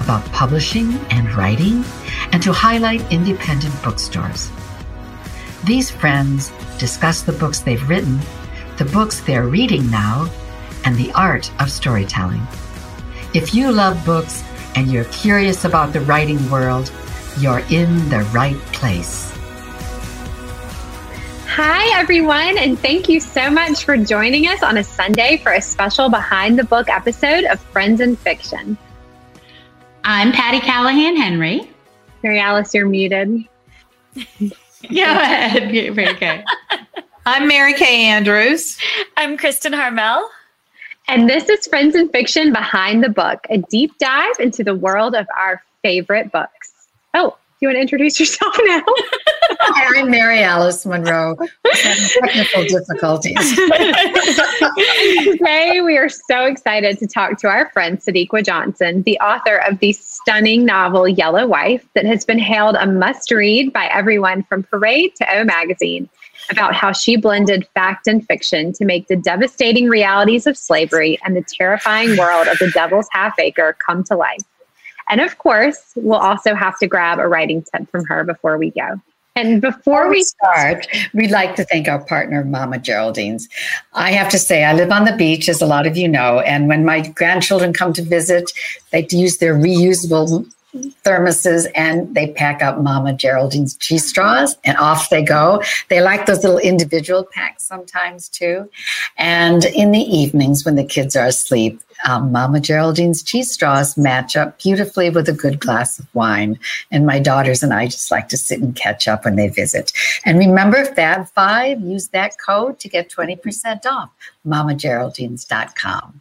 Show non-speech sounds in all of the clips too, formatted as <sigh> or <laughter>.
about publishing and writing, and to highlight independent bookstores. These friends discuss the books they've written, the books they're reading now, and the art of storytelling. If you love books and you're curious about the writing world, you're in the right place. Hi, everyone, and thank you so much for joining us on a Sunday for a special behind the book episode of Friends in Fiction. I'm Patty Callahan Henry. Mary Alice, you're muted. <laughs> Go ahead. <laughs> Very good. I'm Mary Kay Andrews. I'm Kristen Harmel. And this is Friends in Fiction Behind the Book, a deep dive into the world of our favorite books. Oh, do you want to introduce yourself <laughs> now? Hi, I'm Mary Alice Monroe. Technical difficulties. <laughs> Today, we are so excited to talk to our friend Sadeqa Johnson, the author of the stunning novel Yellow Wife, that has been hailed a must read by everyone from Parade to O Magazine, about how she blended fact and fiction to make the devastating realities of slavery and the terrifying world of the devil's half acre come to life. And of course, we'll also have to grab a writing tip from her before we go. And before we start, we'd like to thank our partner, Mama Geraldine's. I have to say, I live on the beach, as a lot of you know, and when my grandchildren come to visit, they use their reusable thermoses and they pack up Mama Geraldine's cheese straws and off they go. They like those little individual packs sometimes too. And in the evenings when the kids are asleep, um, Mama Geraldine's cheese straws match up beautifully with a good glass of wine. And my daughters and I just like to sit and catch up when they visit. And remember, Fab5, use that code to get 20% off, mamageraldines.com.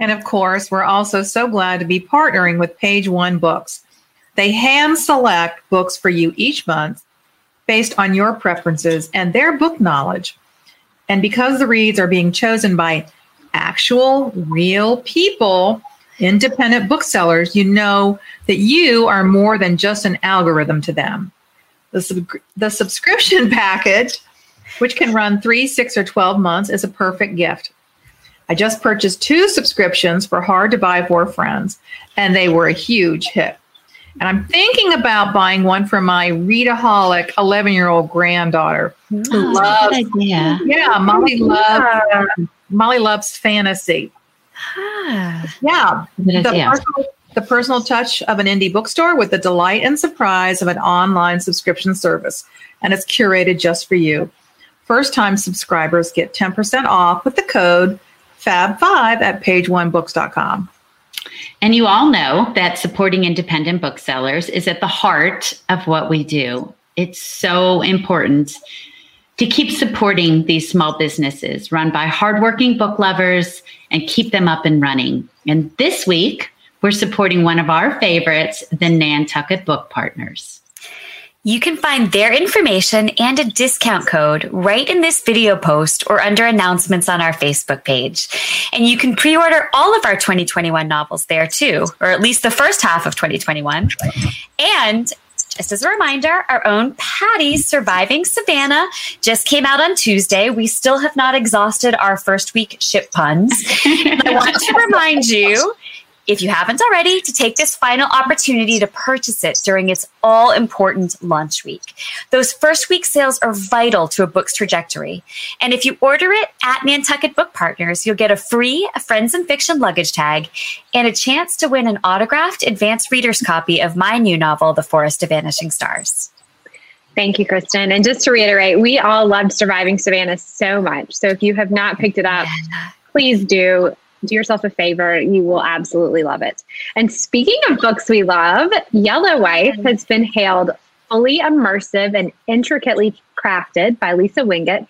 And of course, we're also so glad to be partnering with Page One Books. They hand select books for you each month based on your preferences and their book knowledge. And because the reads are being chosen by actual, real people, independent booksellers, you know that you are more than just an algorithm to them. The, sub- the subscription <laughs> package, which can run three, six, or 12 months, is a perfect gift. I just purchased two subscriptions for Hard to Buy for Friends, and they were a huge hit. And I'm thinking about buying one for my readaholic 11 year old granddaughter who Oh, loves, idea. yeah, Molly loves, Molly loves fantasy. Ah, Yeah, the personal, the personal touch of an indie bookstore with the delight and surprise of an online subscription service. And it's curated just for you. First time subscribers get 10% off with the code FAB5 at pageonebooks.com. And you all know that supporting independent booksellers is at the heart of what we do. It's so important to keep supporting these small businesses run by hardworking book lovers and keep them up and running. And this week, we're supporting one of our favorites, the Nantucket Book Partners. You can find their information and a discount code right in this video post or under announcements on our Facebook page. And you can pre order all of our 2021 novels there too, or at least the first half of 2021. And just as a reminder, our own Patty's Surviving Savannah just came out on Tuesday. We still have not exhausted our first week ship puns. <laughs> I want to remind you, if you haven't already, to take this final opportunity to purchase it during its all important launch week. Those first week sales are vital to a book's trajectory. And if you order it at Nantucket Book Partners, you'll get a free Friends and Fiction luggage tag and a chance to win an autographed advanced reader's copy of my new novel, The Forest of Vanishing Stars. Thank you, Kristen. And just to reiterate, we all loved Surviving Savannah so much. So if you have not picked it up, please do. Do yourself a favor. You will absolutely love it. And speaking of books we love, Yellow Wife mm-hmm. has been hailed fully immersive and intricately crafted by Lisa Wingate,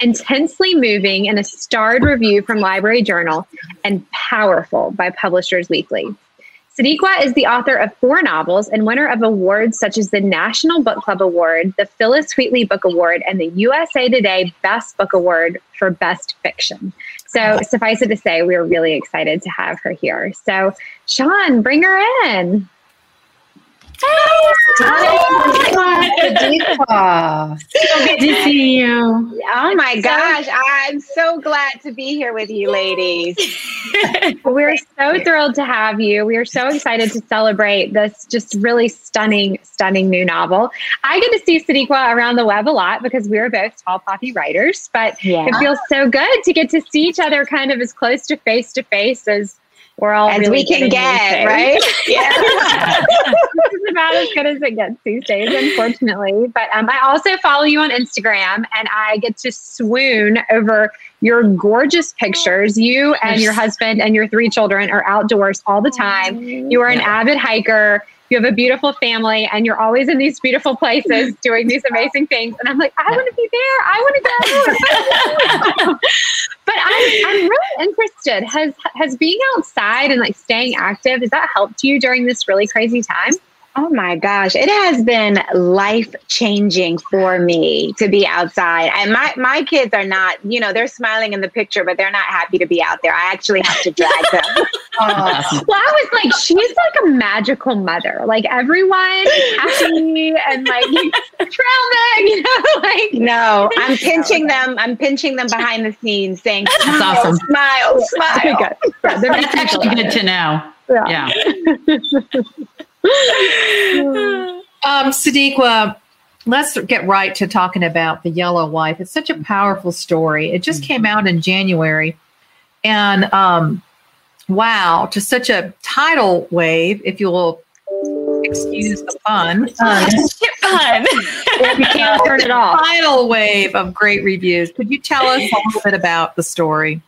intensely moving in a starred review from Library Journal, and powerful by Publishers Weekly. Sadeqa is the author of four novels and winner of awards such as the National Book Club Award, the Phillis Wheatley Book Award, and the USA Today Best Book Award for Best Fiction. So, suffice it to say, we are really excited to have her here. So, Sean, bring her in. Hi. So good to see you. Oh my gosh, I'm so glad to be here with you ladies. We're so thrilled to have you. We are so excited to celebrate this just really stunning, stunning new novel. I get to see Sadeqa around the web a lot because we are both tall poppy writers, but Yeah. it feels so good to get to see each other kind of as close to face to face as we're all As really we can get, right? <laughs> Yeah. this is about as good as it gets these days, unfortunately. But um, I also follow you on Instagram, and I get to swoon over your gorgeous pictures. You and your husband and your three children are outdoors all the time. You are an avid hiker. You have a beautiful family, and you're always in these beautiful places <laughs> doing these amazing things. And I'm like, I want to be there. I want to go. <laughs> but I'm, I'm really interested. Has has being outside and like staying active has that helped you during this really crazy time? Oh my gosh, it has been life changing for me to be outside. And my my kids are not, you know, they're smiling in the picture, but they're not happy to be out there. I actually have to drag them. Awesome. <laughs> Well, I was like, she's like a magical mother. Like everyone is happy and like <laughs> traveling, you know, <laughs> like No, I'm pinching them. I'm pinching them behind the scenes, saying, That's "Smile, awesome. smile, smile." good. Good. That's makes me feel actually good to know. Yeah. Yeah. <laughs> Um, Sadeqa, let's get right to talking about The Yellow Wife. It's such a powerful story. It just came out in January. And um, wow, just such a tidal wave, if you'll excuse the pun. Fun. <laughs> You can't turn it <laughs> off. Tidal wave of great reviews. Could you tell us a little bit about the story?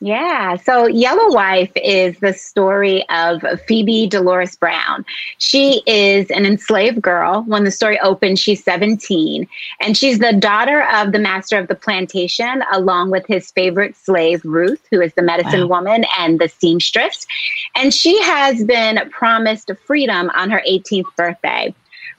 Yeah. So Yellow Wife is the story of Phoebe Dolores Brown. She is an enslaved girl. When the story opens, she's 17, and she's the daughter of the master of the plantation, along with his favorite slave, Ruth, who is the medicine Wow. woman and the seamstress. And she has been promised freedom on her 18th birthday.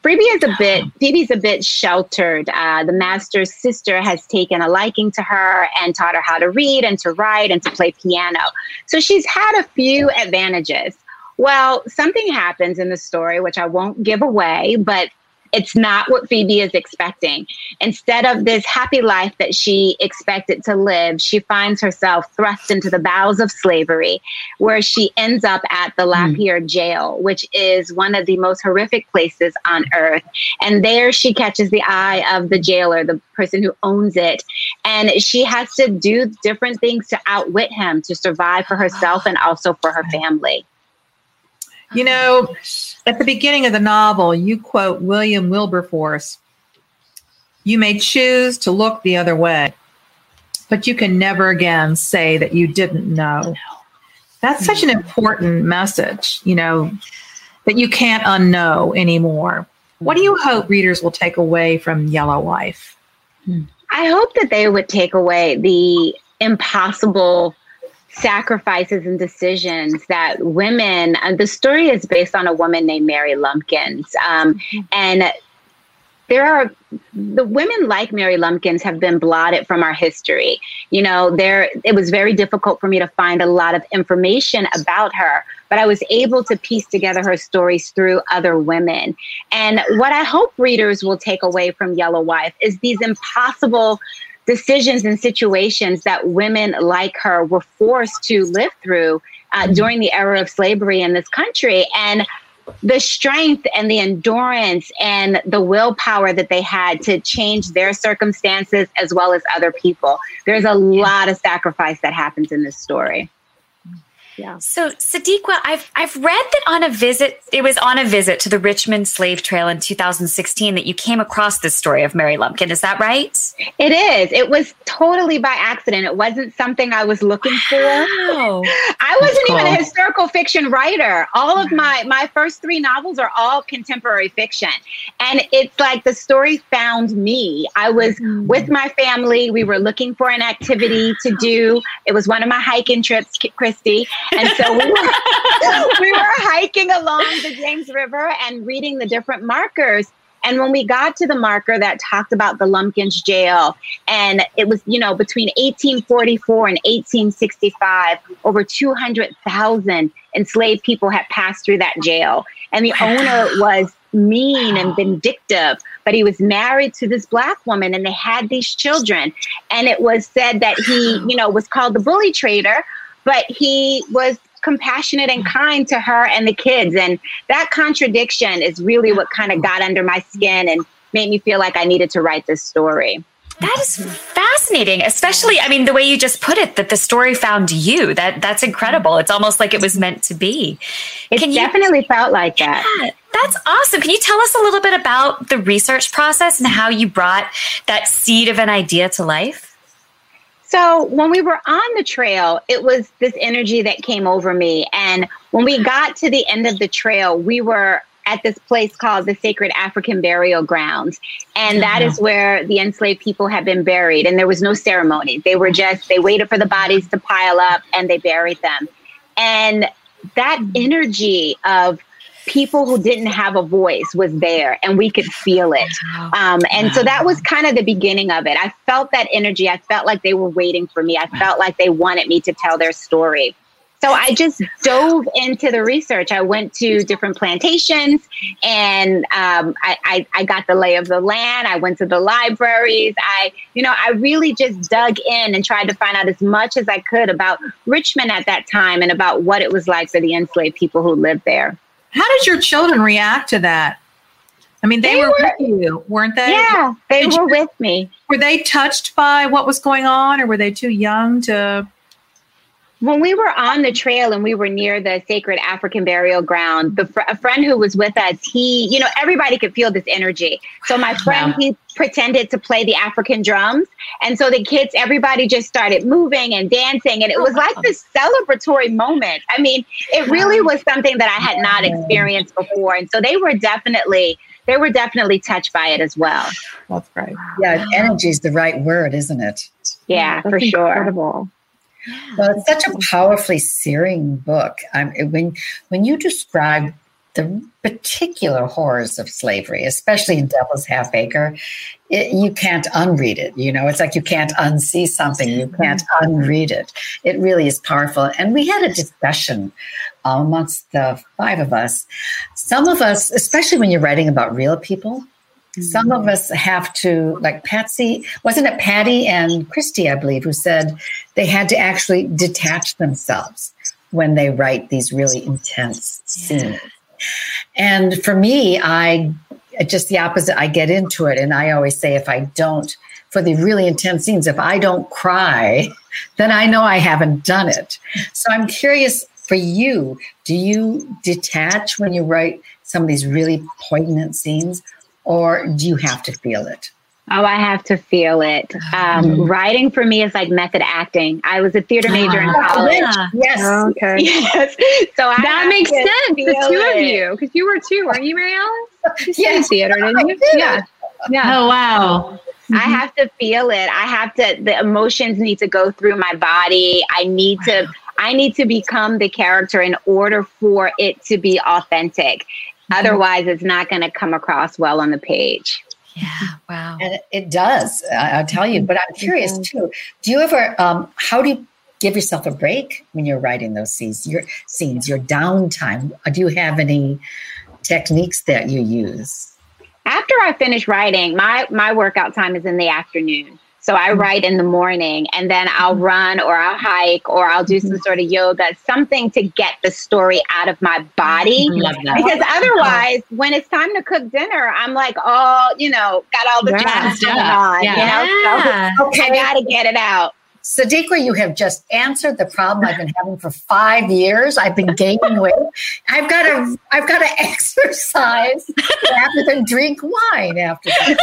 Phoebe is a bit, Phoebe's a bit sheltered. Uh, the master's sister has taken a liking to her and taught her how to read and to write and to play piano. So she's had a few advantages. Well, something happens in the story, which I won't give away, but it's not what Phoebe is expecting. Instead of this happy life that she expected to live, she finds herself thrust into the bowels of slavery, where she ends up at the hmm. Lapeer jail, which is one of the most horrific places on earth. And there she catches the eye of the jailer, the person who owns it. And she has to do different things to outwit him to survive for herself oh, and also for her family. You oh, know, at the beginning of the novel, you quote William Wilberforce You may choose to look the other way, but you can never again say that you didn't know. That's such an hmm. important message, you know, that you can't unknow anymore. What do you hmm. hope readers will take away from Yellow Wife? Hmm. I hope that they would take away the impossible sacrifices and decisions that women, and the story is based on a woman named Mary Lumpkins. Um, and there are the women like Mary Lumpkins have been blotted from our history. You know, there it was very difficult for me to find a lot of information about her, but I was able to piece together her stories through other women. And what I hope readers will take away from Yellow Wife is these impossible decisions and situations that women like her were forced to live through uh, during the era of slavery in this country. And the strength and the endurance and the willpower that they had to change their circumstances as well as other people. There's a lot of sacrifice that happens in this story. So, Sadeqa, I've I've read that on a visit, it was on a visit to the Richmond Slave Trail in 2016 that you came across this story of Mary Lumpkin. Is that right? It is. It was totally by accident. It wasn't something I was looking for. Oh, I wasn't even a historical fiction writer. All of my my first three novels are all contemporary fiction, and it's like the story found me. I was mm-hmm. with my family. We were looking for an activity to do. It was one of my hiking trips, Christy, And so we were, <laughs> we were hiking along the James River and reading the different markers. And when we got to the marker that talked about the Lumpkins jail, and it was, you know, between 1844 and 1865, over 200,000 enslaved people had passed through that jail. And the oh owner was mean and vindictive, but he was married to this black woman and they had these children. And it was said that he, you know, was called the bully trader, but he was compassionate and kind to her and the kids. And that contradiction is really what kind of got under my skin and made me feel like I needed to write this story. That is fascinating, especially I mean the way you just put it that the story found you. That that's incredible. It's almost like it was meant to be. It Can definitely you, felt like that. Yeah, that's awesome. Can you tell us a little bit about the research process and how you brought that seed of an idea to life? So, when we were on the trail, it was this energy that came over me. And when we got to the end of the trail, we were at this place called the Sacred African Burial Grounds. And oh, that is where the enslaved people had been buried. And there was no ceremony. They were just, they waited for the bodies to pile up and they buried them. And that hmm. energy of people who didn't have a voice was there and we could feel it. Um, and so that was kind of the beginning of it. I felt that energy. I felt like they were waiting for me. I felt like they wanted me to tell their story. So I just dove into the research. I went to different plantations and um, I, I, I, got the lay of the land. I went to the libraries. I, you know, I really just dug in and tried to find out as much as I could about Richmond at that time and about what it was like for the enslaved people who lived there. How did your children react to that? I mean, they, they were, were, with you, weren't they? Yeah, they did were you, with me. Were they touched by what was going on or were they too young to when we were on the trail and we were near the sacred African burial ground, the fr- a friend who was with us, he, you know, everybody could feel this energy. So my friend, wow. he pretended to play the African drums, and so the kids, everybody just started moving and dancing, and it was like this celebratory moment. I mean, it really was something that I had not experienced before, and so they were definitely they were definitely touched by it as well. That's right. Yeah, energy is the right word, isn't it? Yeah, That's for incredible. sure. Well, it's such a powerfully searing book. Um, when when you describe the particular horrors of slavery, especially in Devil's Half Acre, it, you can't unread it. You know, it's like you can't unsee something, you can't unread it. It really is powerful. And we had a discussion amongst the five of us. Some of us, especially when you're writing about real people, some of mm-hmm. us have to, like Patsy, wasn't it Patty and Christy, I believe, who said they had to actually detach themselves when they write these really intense scenes. And for me, I just the opposite. I get into it, and I always say if I don't, for the really intense scenes, if I don't cry, <laughs> then I know I haven't done it. So I'm curious for you, do you detach when you write some of these really poignant scenes, or do you have to feel it? Oh, I have to feel it. Um, mm. Writing for me is like method acting. I was a theater major in ah. college. Yes. okay. <laughs> Yes. So I that makes sense. The two it. of you, because you were two, weren't you, Mary Alice? <laughs> You yes. theater, didn't you? Did. Yeah. Yeah. Oh wow. Mm-hmm. I have to feel it. I have to. The emotions need to go through my body. I need to. I need to become the character in order for it to be authentic. Mm-hmm. Otherwise, it's not going to come across well on the page. Yeah, wow. And it does, I'll tell you. But I'm curious too. Do you ever, um, how do you give yourself a break when you're writing those scenes, your scenes, your downtime? Do you have any techniques that you use? After I finish writing, my my workout time is in the afternoon. So I mm-hmm. write in the morning and then I'll mm-hmm. run or I'll hike or I'll do some mm-hmm. sort of yoga, something to get the story out of my body. Because otherwise, when it's time to cook dinner, I'm like, oh, you know, got all the jazz going on. Yeah. You know? So okay. I got to get it out. Sadeqa, you have just answered the problem I've been having for five years. I've been gaining weight. I've got to, I've got to <laughs> exercise rather than drink wine after that.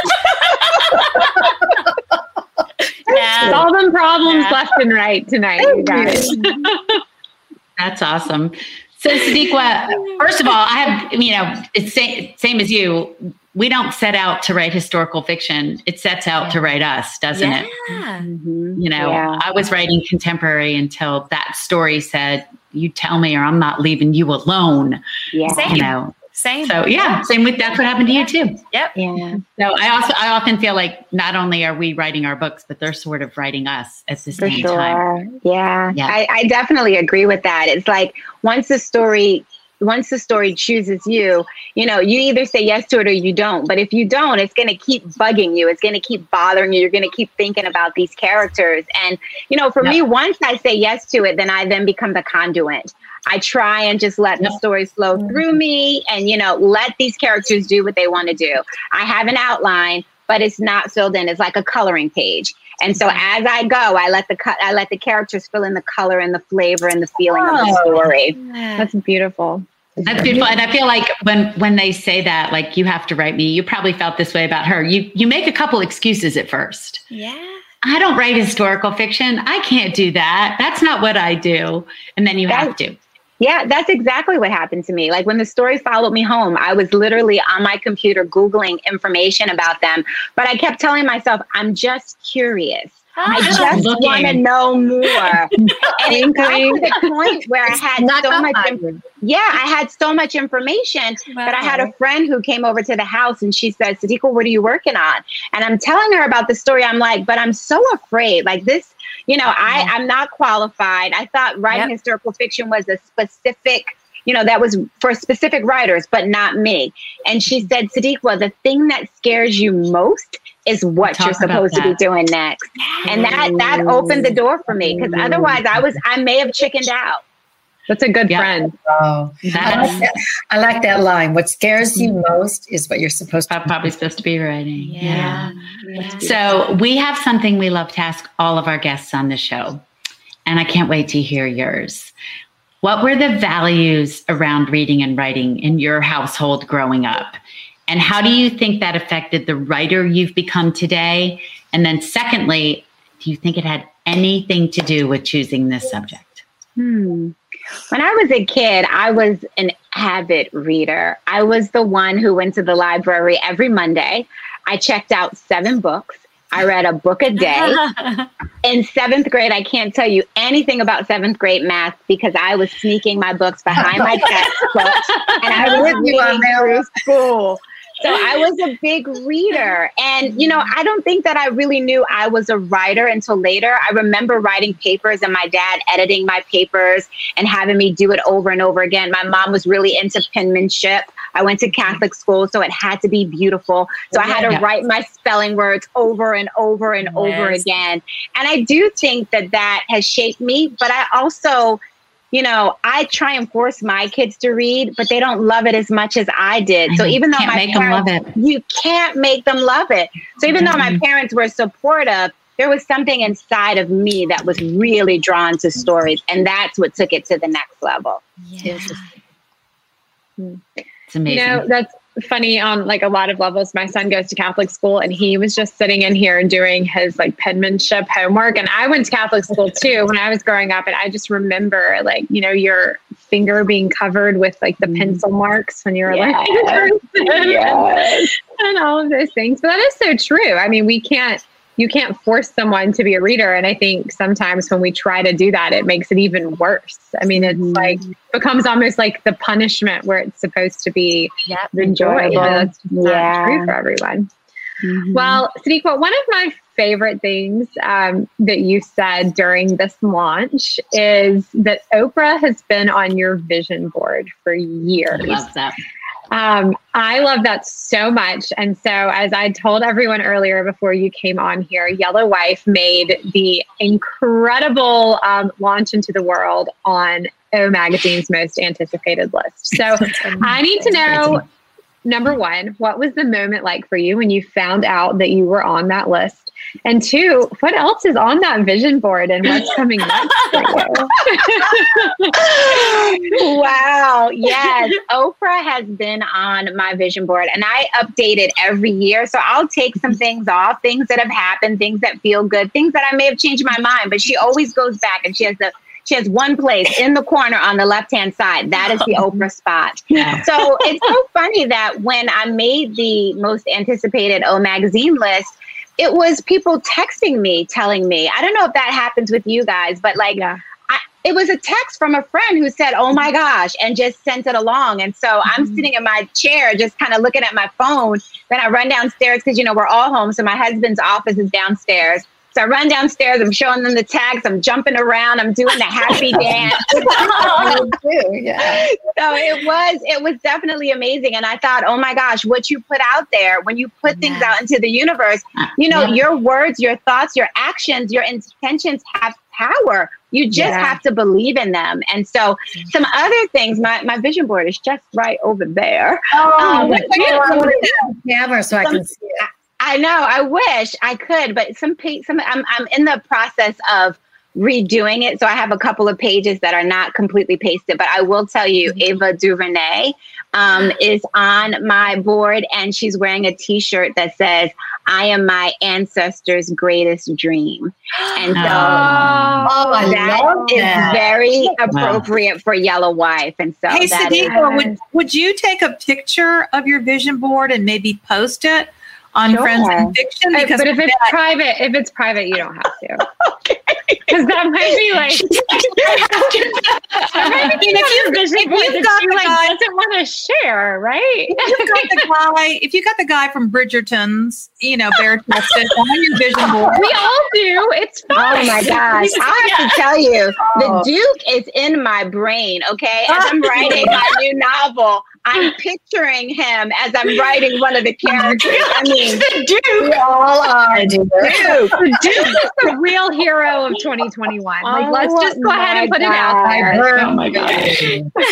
<laughs> yeah. Solving problems yeah. left and right tonight, you guys. <laughs> That's awesome. So, Sadeqa, first of all, I have, you know, it's same, same as you. We don't set out to write historical fiction. It sets out to write us, doesn't yeah. it? Mm-hmm. You know, yeah. I was writing contemporary until that story said, you tell me, or I'm not leaving you alone. Yeah. Same. You know. Same. So yeah, same with that's what happened to you too. Yep. Yeah. So I also I often feel like not only are we writing our books, but they're sort of writing us at the For same sure. time. Yeah. Yeah. I, I definitely agree with that. It's like once the story once the story chooses you, you know, you either say yes to it or you don't. But if you don't, it's going to keep bugging you. It's going to keep bothering you. You're going to keep thinking about these characters. And, you know, for me, once I say yes to it, then I then become the conduit. I try and just let the story flow through me and, you know, let these characters do what they want to do. I have an outline, but it's not filled in. It's like a coloring page. And so as I go, I let the cut, I let the characters fill in the color and the flavor and the feeling of the Oh. story. That's beautiful. That's beautiful. And I feel like when when they say that, like you have to write me, you probably felt this way about her. You you make a couple excuses at first. Yeah. I don't write historical fiction. I can't do that. That's not what I do. And then you have to. Yeah, that's exactly what happened to me. Like when the story followed me home, I was literally on my computer Googling information about them, but I kept telling myself, I'm just curious. I just want to know more. and it got to the point where I had Not so much, yeah, I had so much information But I had a friend who came over to the house and she said, Sadeqa, what are you working on? And I'm telling her about the story. I'm like, but I'm so afraid. Like this, you know, I, I'm not qualified. I thought writing Yep. historical fiction was a specific, you know, that was for specific writers, but not me. And she said, Sadeqa, the thing that scares you most is what Talk you're supposed to be doing next. And that that opened the door for me because otherwise I was I may have chickened out. That's a good Yeah. friend. Oh, I like, that, I like that line. What scares you mm-hmm. most is what you're supposed to. probably supposed to be writing. Yeah. So we have something we love to ask all of our guests on the show, and I can't wait to hear yours. What were the values around reading and writing in your household growing up? And how do you think that affected the writer you've become today? And then, secondly, do you think it had anything to do with choosing this subject? Hmm. When I was a kid, I was an avid reader. I was the one who went to the library every Monday. I checked out seven books. I read a book a day. <laughs> In seventh grade, I can't tell you anything about seventh grade math because I was sneaking my books behind my <laughs> textbooks and I was you on reading through school. So I was a big reader. And, you know, I don't think that I really knew I was a writer until later. I remember writing papers and my dad editing my papers and having me do it over and over again. My mom was really into penmanship. I went to Catholic school, so it had to be beautiful. So I had to Yeah. write my spelling words over and over and over again. And I do think that that has shaped me, but I also you know, I try and force my kids to read, but they don't love it as much as I did. So even though Can't my make them parents, love it. you can't make them love it. So even though my Mhm. parents were supportive, there was something inside of me that was really drawn to stories, and that's what took it to the next level. Yeah. It's amazing. You know, that's funny on like a lot of levels. My son goes to Catholic school and he was just sitting in here and doing his like penmanship homework. And I went to Catholic school too when I was growing up. And I just remember like, you know, your finger being covered with like the mm. pencil marks when you were like, Yes. <laughs> and all of those things. But that is so true. I mean, we can't you can't force someone to be a reader. And I think sometimes when we try to do that, it makes it even worse. I mean, it's Mhm. like becomes almost like the punishment where it's supposed to be Yep. the joy. Enjoyable. That's not Yeah. true for everyone. Mhm. Well, Sadeqa, one of my favorite things um, that you said during this launch is that Oprah has been on your vision board for I years. love that. Um, I love that so much. And so, as I told everyone earlier before you came on here, Yellow Wife made the incredible um, launch into the world on O Magazine's most anticipated list. So, I need to know number one, what was the moment like for you when you found out that you were on that list? And two, what else is on that vision board and what's coming next <laughs> wow. Yes. Oprah has been on my vision board and I update it every year. So I'll take some things off, things that have happened, things that feel good, things that I may have changed my mind, but she always goes back and she has the she has one place in the corner on the left hand side. That is the Oprah spot. So it's so funny that when I made the most anticipated O magazine list, it was people texting me telling me. I don't know if that happens with you guys, but like Yeah. it was a text from a friend who said, "Oh my gosh," and just sent it along. And so I'm Mm-hmm. sitting in my chair, just kind of looking at my phone. Then I run downstairs because you know we're all home, so my husband's office is downstairs. So I run downstairs. I'm showing them the tags, I'm jumping around. I'm doing the happy <laughs> dance. yeah. so it was it was definitely amazing and i thought oh my gosh what you put out there when you put things Yeah. out into the universe you know Yeah. your words your thoughts your actions your intentions have power you just Yeah. have to believe in them and so some other things my, my vision board is just right over there Oh, Um, but you know, I wanna have a camera so I can see it. I know. I wish I could, but some some I'm I'm in the process of redoing it. So I have a couple of pages that are not completely pasted, but I will tell you, Ava DuVernay um, is on my board, and she's wearing a T-shirt that says "I am my ancestors' greatest dream," and so. <gasps> Oh. Oh, That love very appropriate for Yellow Wife, and so Hey, that is Sadeqa, would, would you take a picture of your vision board and maybe post it on Sure. Friends in Fiction? Because but if it's that- private, if it's private, you don't have to. <laughs> Okay. Because that might be <laughs> like. <laughs> that might be if you- vision board you've that got she the like guy- doesn't want to share, right? if you got the guy, if you got the guy from Bridgerton's, you know, bare chested on your vision board, we all do. It's fine. Oh my gosh. I have to tell you, Oh. the Duke is in my brain, okay? As I'm writing my new novel, I'm <laughs> picturing him as I'm writing one of the <laughs> characters. I mean, We all are, dear. Duke. The Duke is the real hero of 2021. Like, let's Oh just go ahead and my put it out there. Oh my gosh. <laughs>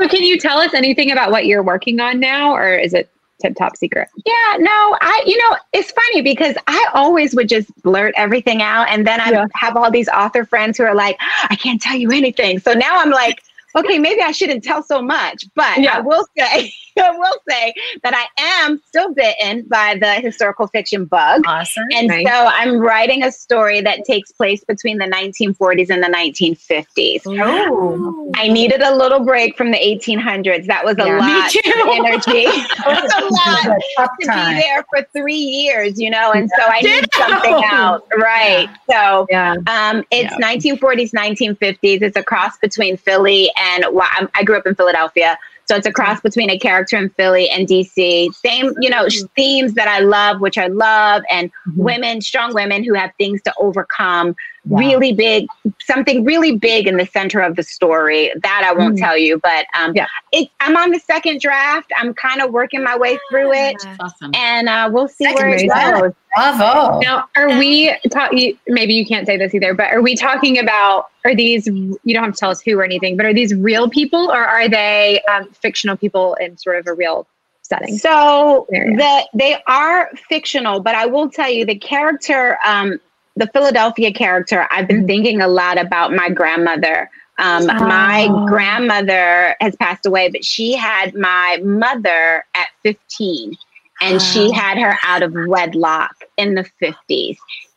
So, can you tell us anything about what you're working on now, or is it tip top secret? Yeah, no, I, you know, it's funny because I always would just blurt everything out. And then I Yeah. have all these author friends who are like, I can't tell you anything. So now I'm like, okay, maybe I shouldn't tell so much. But Yeah. I will say, <laughs> I will say that I am still bitten by the historical fiction bug. Awesome. And Nice. so I'm writing a story that takes place between the 1940s and the 1950s. oh, I needed a little break from the 1800s. That was a Yeah. Lot of energy. <laughs> <laughs> It was a lot Tough to time. be there for three years, you know, and so I need something out, right? So Yeah. um, it's Yeah. 1940s, 1950s. It's a cross between Philly and well, I grew up in Philadelphia, so it's a cross between a character in Philly and DC. Same, you know, sh- themes that I love, which I love, and mm-hmm. women, strong women who have things to overcome. Yeah. Really big, something really big in the center of the story. That I won't Mm. tell you, but um, Yeah. it, I'm on the second draft. I'm kind of working my way through it, Awesome. and uh, we'll see Second where it goes. Bravo. Now, are we talking? Maybe you can't say this either, but are we talking about? Are these? You don't have to tell us who or anything, but are these real people or are they um, fictional people in sort of a real setting? So the they are fictional, but I will tell you the character, um, the Philadelphia character. I've been thinking a lot about my grandmother. Um, My Oh. grandmother has passed away, but she had my mother at 15, and she had her out of wedlock in the 50s.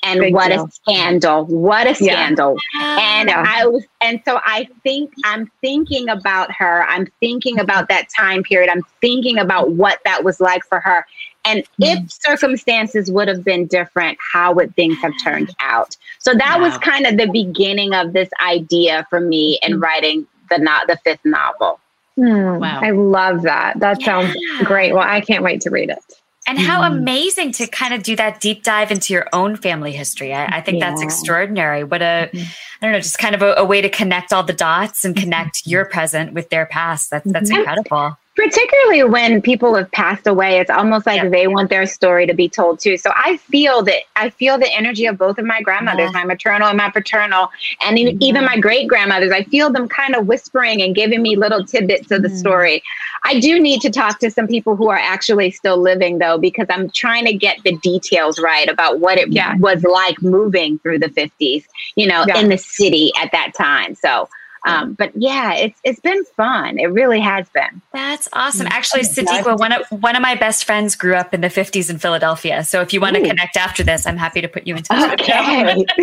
And Big what deal. a scandal! What a Yeah. scandal! and Yeah. I was, and so I think I'm thinking about her. I'm thinking about that time period. I'm thinking about what that was like for her. And if circumstances would have been different, how would things have turned <sighs> out? So that was kind of the beginning of this idea for me in writing the not the fifth novel. Hmm, Wow. I love that. That sounds great. Well, I can't wait to read it. And how Mm. amazing to kind of do that deep dive into your own family history. I, I think that's extraordinary. What a, Mhm. I don't know, just kind of a, a way to connect all the dots and connect your present with their past. That's that's Mhm. incredible. Particularly when people have passed away it's almost like Yeah. they want their story to be told too so i feel that i feel the energy of both of my grandmothers Yeah. my maternal and my paternal and e- even my great grandmothers i feel them kind of whispering and giving me little tidbits of the Mhm. story i do need to talk to some people who are actually still living though because i'm trying to get the details right about what it Yeah. was like moving through the 50s you know in the city at that time so um, but yeah, it's it's been fun. It really has been. That's awesome. Mm. Actually, Sadeqa, one of one of my best friends grew up in the 50s in Philadelphia. So if you want to connect after this, I'm happy to put you in touch with Okay. <laughs>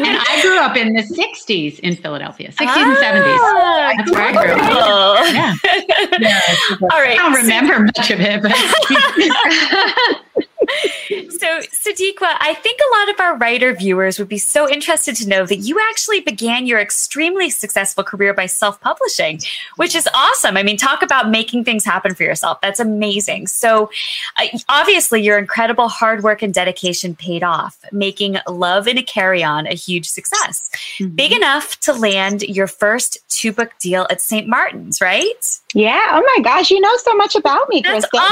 And I grew up in the 60s in Philadelphia, 60s and 70s. Ah, That's where I grew up. cool. Yeah. <laughs> All right. I don't remember much of it, but <laughs> So, Sadeqa, I think a lot of our writer viewers would be so interested to know that you actually began your extremely successful career by self publishing, which is awesome. I mean, talk about making things happen for yourself. That's amazing. So, uh, obviously, your incredible hard work and dedication paid off, making Love in a Carry On a huge success. Mm-hmm. Big enough to land your first two book deal at St. Martin's, right? Yeah. Oh my gosh, you know so much about me, That's awesome. <laughs>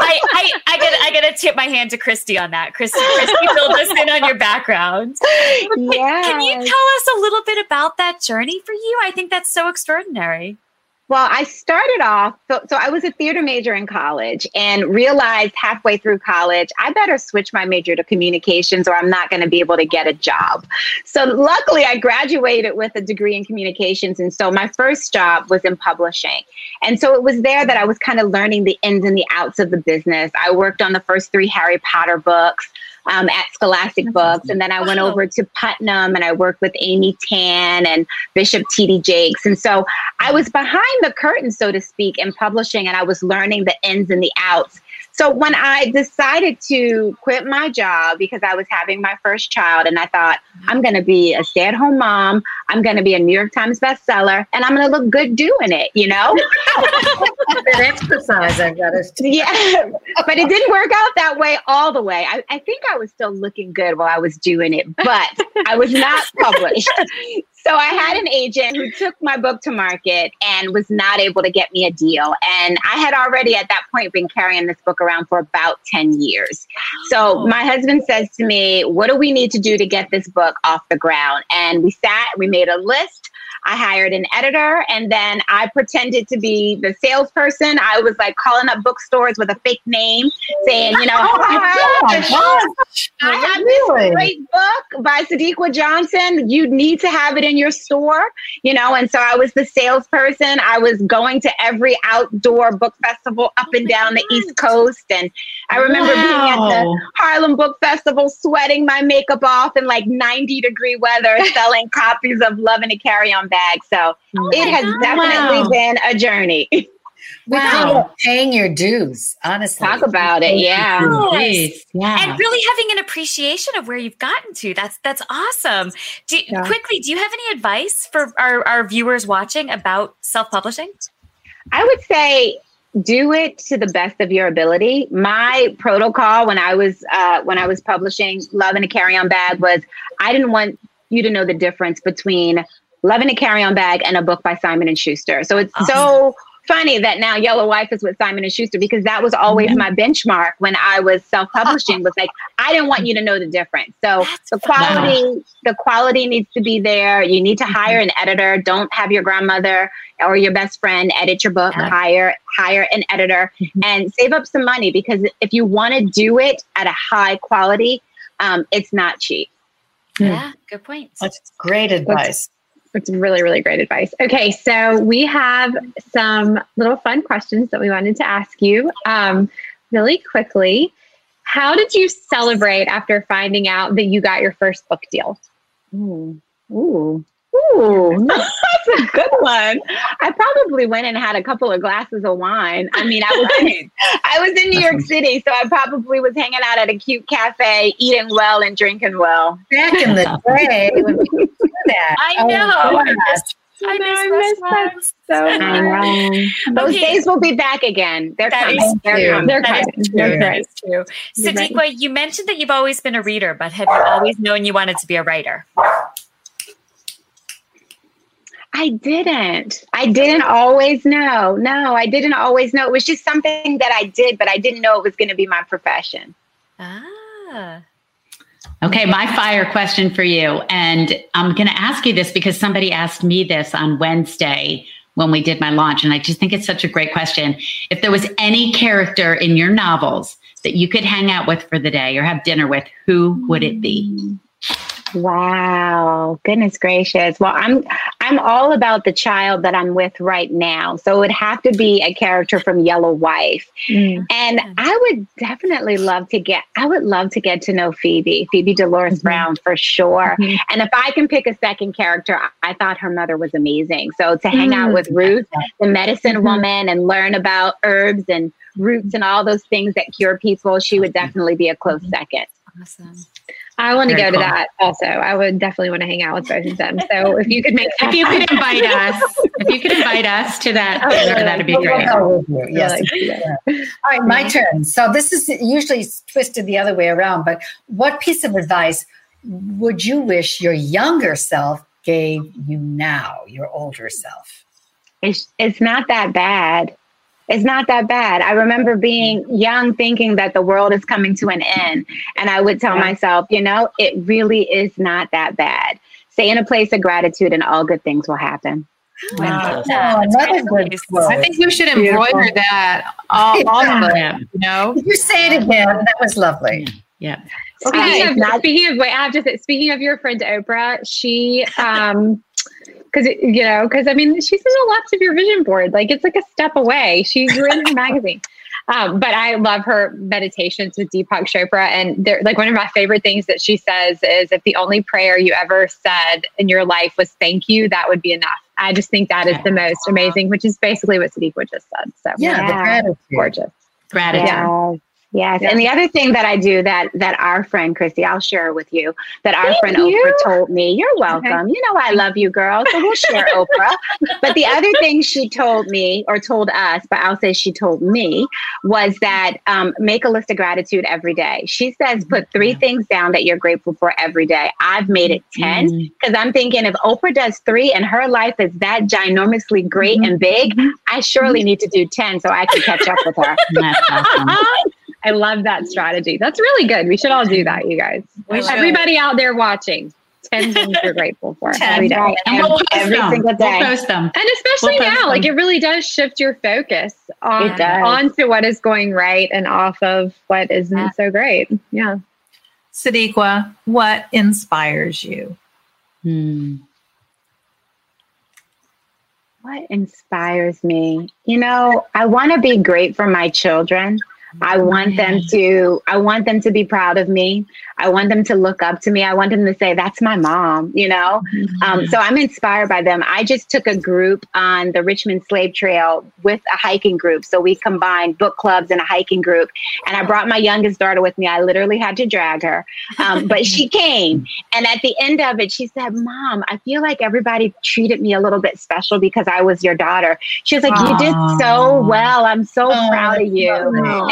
I, I, I gotta I gotta tip my hand to Christy on that. Christy, Christy filled us in on your background. Yeah. Can you tell us a little bit about that journey for you? I think that's so extraordinary. Well, I started off, so, so I was a theater major in college and realized halfway through college, I better switch my major to communications or I'm not going to be able to get a job. So luckily, I graduated with a degree in communications. And so my first job was in publishing. And so it was there that I was kind of learning the ins and the outs of the business. I worked on the first three Harry Potter books um, at Scholastic Books. And then I went over to Putnam and I worked with Amy Tan and Bishop T.D. Jakes. And so I was behind the curtain, so to speak, in publishing and I was learning the ins and the outs. So when I decided to quit my job because I was having my first child and I thought, I'm going to be a stay at home mom, I'm going to be a New York Times bestseller, and I'm going to look good doing it, you know? An exercise, I've got to Yeah, but it didn't work out that way all the way. I, I think I was still looking good while I was doing it, but I was not published. <laughs> So I had an agent who took my book to market and was not able to get me a deal. And I had already at that point been carrying this book around for about 10 years. So my husband says to me, What do we need to do to get this book off the ground? And we sat, we made a list I hired an editor and then I pretended to be the salesperson. I was like calling up bookstores with a fake name saying, you know, oh I have this great book by Sadeqa Johnson. You need to have it in your store, you know. And so I was the salesperson. I was going to every outdoor book festival up and down the East Coast. And I remember wow. being at the Harlem Book Festival, sweating my makeup off in like 90 degree weather, selling copies of Love in a Carry On bag. So oh it has God. definitely wow. been a journey. <laughs> Wow. Paying your dues, honestly. Talk about it. Yeah. Yes. yeah. And really having an appreciation of where you've gotten to. That's that's awesome. Do, yeah. Quickly, do you have any advice for our, our viewers watching about self-publishing? I would say do it to the best of your ability. My protocol when I was uh, when I was publishing Love in a Carry On Bag was I didn't want you to know the difference between Love in a Carry On Bag and a book by Simon and Schuster. So it's awesome. so funny that now Yellow Wife is with Simon and Schuster because that was always my benchmark when I was self-publishing was like <laughs> I didn't want you to know the difference. So That's the quality fun. the quality needs to be there. You need to mm-hmm. hire an editor. Don't have your grandmother or your best friend edit your book. Yeah. Hire hire an editor mm-hmm. and save up some money because if you want to do it at a high quality, um, it's not cheap. Yeah, good point. That's great advice. It's really, really great advice. Okay, so we have some little fun questions that we wanted to ask you um, really quickly. How did you celebrate after finding out that you got your first book deal? Ooh, ooh. Ooh, <laughs> that's a good one. I probably went and had a couple of glasses of wine. I mean, I was in, I was in New York City, so I probably was hanging out at a cute cafe, eating well and drinking well. Back in the <laughs> day, when we do that. I oh, know. Oh, I miss, I miss so much. Those okay. days will be back again. They're that coming. They're coming. They're coming. They're coming. true. Sadeqa, right. you mentioned that you've always been a reader, but have you always known you wanted to be a writer? I didn't. I didn't always know. No, I didn't always know. It was just something that I did, but I didn't know it was going to be my profession. Ah. Okay, my fire question for you. And I'm going to ask you this because somebody asked me this on Wednesday when we did my launch. And I just think it's such a great question. If there was any character in your novels that you could hang out with for the day or have dinner with, who would it be? Wow, goodness gracious. Well, I'm I'm all about the child that I'm with right now. So it would have to be a character from Yellow Wife. Mm. And I would definitely love to get, I would love to get to know Phoebe, Phoebe Dolores mm-hmm. Brown for sure. Mm-hmm. And if I can pick a second character, I thought her mother was amazing. So to hang mm-hmm. out with Ruth, the medicine mm-hmm. woman, and learn about herbs and roots and all those things that cure people, she would definitely be a close mm-hmm. second. Awesome. I want to go cool. to that also. I would definitely want to hang out with both of them. So <laughs> if you could make if you could invite us, if you could invite us to that, <laughs> oh, that'd be great. Yes. <laughs> All right, my turn. So this is usually twisted the other way around, but what piece of advice would you wish your younger self gave you now, your older self? It's it's not that bad it's not that bad. I remember being young thinking that the world is coming to an end. And I would tell yeah. myself, you know, it really is not that bad. Stay in a place of gratitude and all good things will happen. Wow. Oh, another good quote. I think you should embroider Beautiful. that all, all of them. You know, you say it again. That was lovely. Yeah. Speaking, of, not- speaking of, wait, I have to say, speaking of your friend Oprah, she, um, <laughs> because you know, because I mean, she's in a lots of your vision board. Like it's like a step away. She's in her magazine. <laughs> Um, but I love her meditations with Deepak Chopra, and they're like one of my favorite things that she says is, "If the only prayer you ever said in your life was thank you, that would be enough." I just think that is the most amazing, which is basically what Sadeqa just said. So yeah, yeah. gorgeous. Gratitude. Yeah. Yes. And the other thing that I do that that our friend Christy, I'll share with you, that our Thank friend you. Oprah told me, you're welcome. Okay. You know I love you, girl. So we'll share <laughs> Oprah. But the other thing she told me or told us, but I'll say she told me, was that um, make a list of gratitude every day. She says put three things down that you're grateful for every day. I've made it 10 because mm-hmm. I'm thinking if Oprah does three and her life is that ginormously great mm-hmm. and big, I surely need to do 10 so I can catch up with her. <laughs> I love that strategy. That's really good. We should all do that, you guys. Everybody out there watching. 10 things you're grateful for every day. And we'll every them. single day. We'll post them. And especially we'll now, them. like it really does shift your focus on onto what is going right and off of what isn't yeah. so great. Yeah. Sadeqa, what inspires you? Hmm. What inspires me? You know, I want to be great for my children. I want them to I want them to be proud of me. I want them to look up to me. I want them to say that's my mom, you know. Mm-hmm. Um, so I'm inspired by them. I just took a group on the Richmond Slave Trail with a hiking group. So we combined book clubs and a hiking group. And I brought my youngest daughter with me. I literally had to drag her, um, but she <laughs> came. And at the end of it, she said, "Mom, I feel like everybody treated me a little bit special because I was your daughter." She was like, Aww. "You did so well. I'm so oh, proud of you."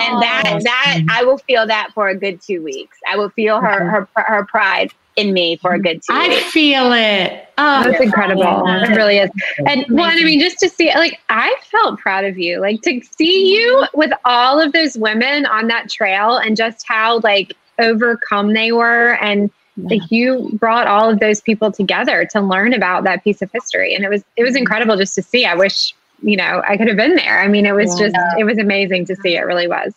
And oh, that that I will feel that for a good two weeks. I will feel her her her pride in me for a good two. I weeks. feel it. Oh, that's incredible. Yeah. It really is. And one, I mean, just to see, like, I felt proud of you. Like to see mm-hmm. you with all of those women on that trail and just how like overcome they were and yeah. like you brought all of those people together to learn about that piece of history and it was it was incredible just to see i wish you know, I could have been there. I mean, it was yeah. just, it was amazing to see. It really was.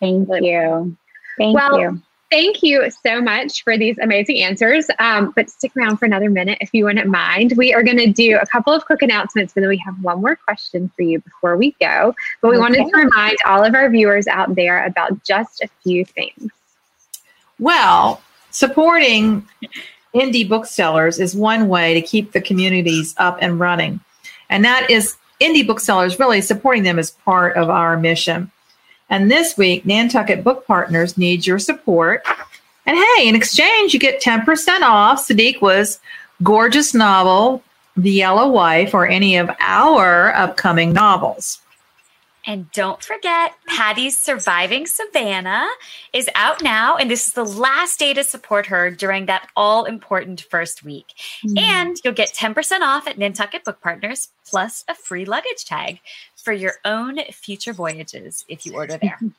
Thank you. Thank well, you. Thank you so much for these amazing answers. Um, but stick around for another minute if you wouldn't mind. We are going to do a couple of quick announcements, but then we have one more question for you before we go. But we okay. wanted to remind all of our viewers out there about just a few things. Well, supporting indie booksellers is one way to keep the communities up and running. And that is indie booksellers, really supporting them as part of our mission. And this week, Nantucket Book Partners needs your support. And hey, in exchange, you get 10% off Sadeqa's gorgeous novel, The Yellow Wife, or any of our upcoming novels. And don't forget, Patty's Surviving Savannah is out now, and this is the last day to support her during that all important first week. Mm. And you'll get 10% off at Nantucket Book Partners, plus a free luggage tag for your own future voyages if you order there. <laughs>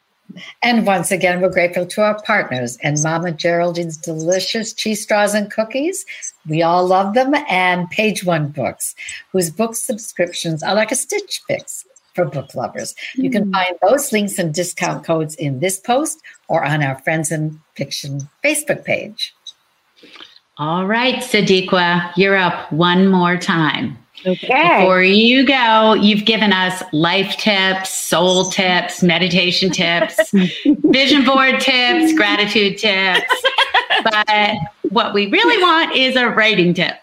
And once again, we're grateful to our partners and Mama Geraldine's delicious cheese straws and cookies. We all love them. And Page One Books, whose book subscriptions are like a stitch fix for book lovers. You can hmm. find those links and discount codes in this post or on our Friends in Fiction Facebook page. All right, Sadeqa, you're up one more time. Okay. Before you go, you've given us life tips, soul tips, meditation tips, <laughs> vision board tips, gratitude tips. <laughs> But what we really want is a writing tip.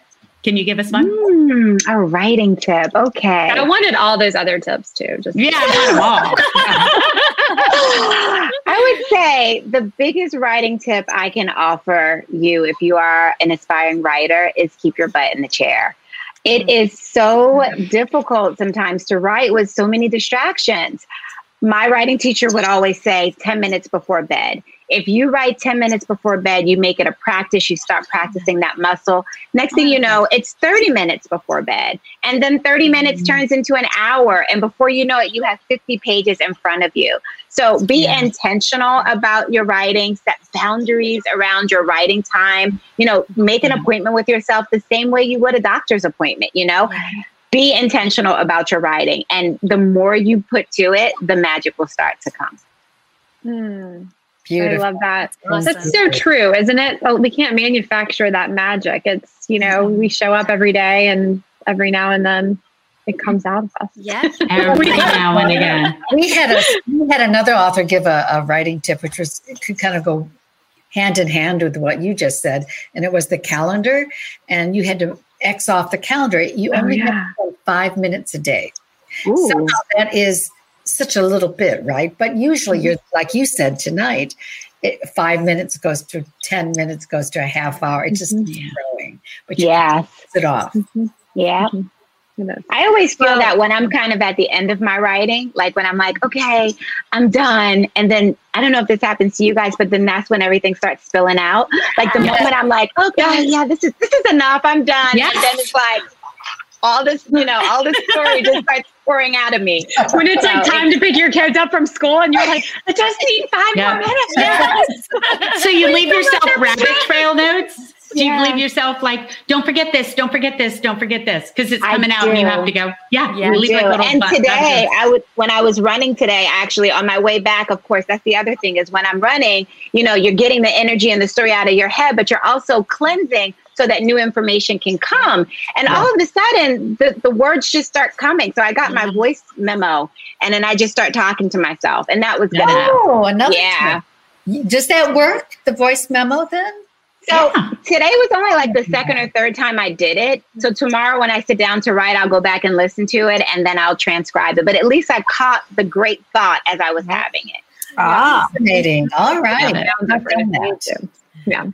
Can you give us one? Mm, a writing tip. Okay. I wanted all those other tips too. Just Yeah, not at all. <laughs> <laughs> I would say the biggest writing tip I can offer you if you are an aspiring writer is keep your butt in the chair. It is so difficult sometimes to write with so many distractions. My writing teacher would always say 10 minutes before bed. If you write 10 minutes before bed, you make it a practice, you start practicing that muscle. Next thing you know, it's 30 minutes before bed. And then 30 minutes mm-hmm. turns into an hour. And before you know it, you have 50 pages in front of you. So be Yeah. intentional about your writing, set boundaries around your writing time. You know, make an Yeah. appointment with yourself the same way you would a doctor's appointment, you know? Be intentional about your writing. And the more you put to it, the magic will start to come. Hmm. Hmm. I love that. Awesome. That's so true, isn't it? Oh, we can't manufacture that magic. It's, you know, we show up every day and every now and then it comes out of us. Yeah. <laughs> Every now and again. we had a we had another author give a, a writing tip, which was could kind of go hand in hand with what you just said, and it was the calendar, and you had to X off the calendar. You Oh, only had yeah. to spend five minutes a day. Ooh. Somehow that is such a little bit, right? But usually, mm-hmm. you're like you said tonight. It, five minutes goes to ten minutes goes to a half hour. It just keeps mm-hmm. growing, but you Yes. it off. Mm-hmm. Yeah. You know, I always feel Well- that when I'm kind of at the end of my writing, like when I'm like, okay, I'm done. And then I don't know if this happens to you guys, but then that's when everything starts spilling out. Like the Yes. moment I'm like, okay, yeah, this is this is enough. I'm done. Yes. And then it's like all this, you know, all this story just <laughs> starts pouring out of me. when it's like time to pick your kids up from school and you're like, I just need five Yeah. more minutes. So you leave yourself rabbit trail notes? Do Yeah. you leave yourself like, don't forget this, don't forget this, don't forget this, because it's I coming out and you have to go. Yeah, Yeah, you leave like little and bu- today. I would when I was running today, actually on my way back, of course, that's the other thing is when I'm running, you know, you're getting the energy and the story out of your head, but you're also cleansing so that new information can come. And all of a sudden the, the words just start coming. So I got my voice memo and then I just start talking to myself. And that was good enough. Oh, another Yeah. tip. Does that work? The voice memo then? So Yeah. today was only like the second or third time I did it. So tomorrow when I sit down to write, I'll go back and listen to it and then I'll transcribe it. But at least I caught the great thought as I was having it. Ah, fascinating. All right. Love it. I've. Yeah.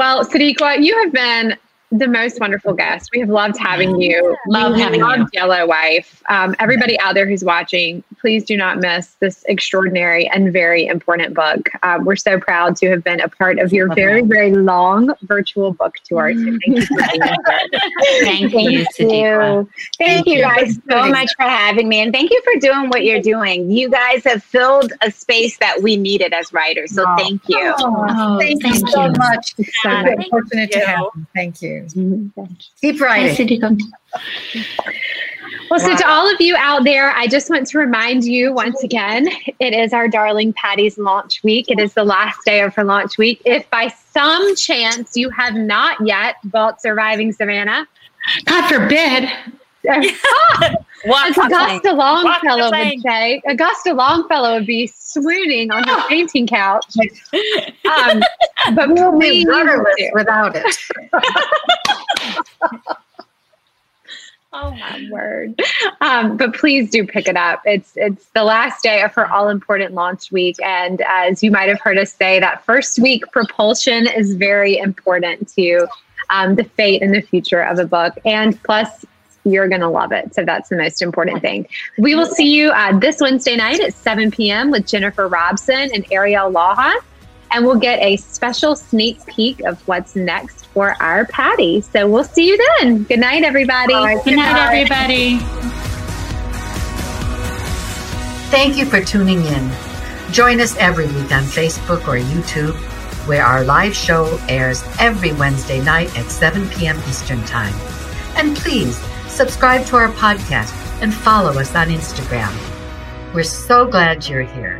Well, Sadeqa, you have been the most wonderful guest. We have loved having you. Love We having loved you. Yellow Wife. Um, everybody out there who's watching, please do not miss this extraordinary and very important book. Um, we're so proud to have been a part of your very, very long virtual book tour. So thank you for being here. <laughs> Thank you, Sadeqa. Thank, Thank you you. guys so much for having me. And thank you for doing what you're doing. You guys have filled a space that we needed as writers. So Oh. thank you. Oh, thank, you so you. much. Thank We're fortunate to have you. Thank you. Mhm. Keep Hi, writing. Well, so to all of you out there, I just want to remind you once again, it is our darling Patty's launch week. It is the last day of her launch week. If by some chance you have not yet bought Surviving Savannah, God forbid. <laughs> Walk as. Augusta Longfellow would say, Augusta Longfellow would be swooning on her painting couch. <laughs> Um, <laughs> but We'll be please rudderless without it. <laughs> Oh my word! Um, but please do pick it up. It's it's the last day of her all important launch week, and as you might have heard us say, that first week propulsion is very important to um, the fate and the future of a book. And plus, you're going to love it. So that's the most important thing. We will see you uh, this Wednesday night at 7 p.m. with Jennifer Robson and Ariel Lawhon. And we'll get a special sneak peek of what's next for our Patty. So we'll see you then. Good night, everybody. Good night, everybody. Thank you for tuning in. Join us every week on Facebook or YouTube, where our live show airs every Wednesday night at 7 p.m. Eastern Time. And please subscribe to our podcast and follow us on Instagram. We're so glad you're here.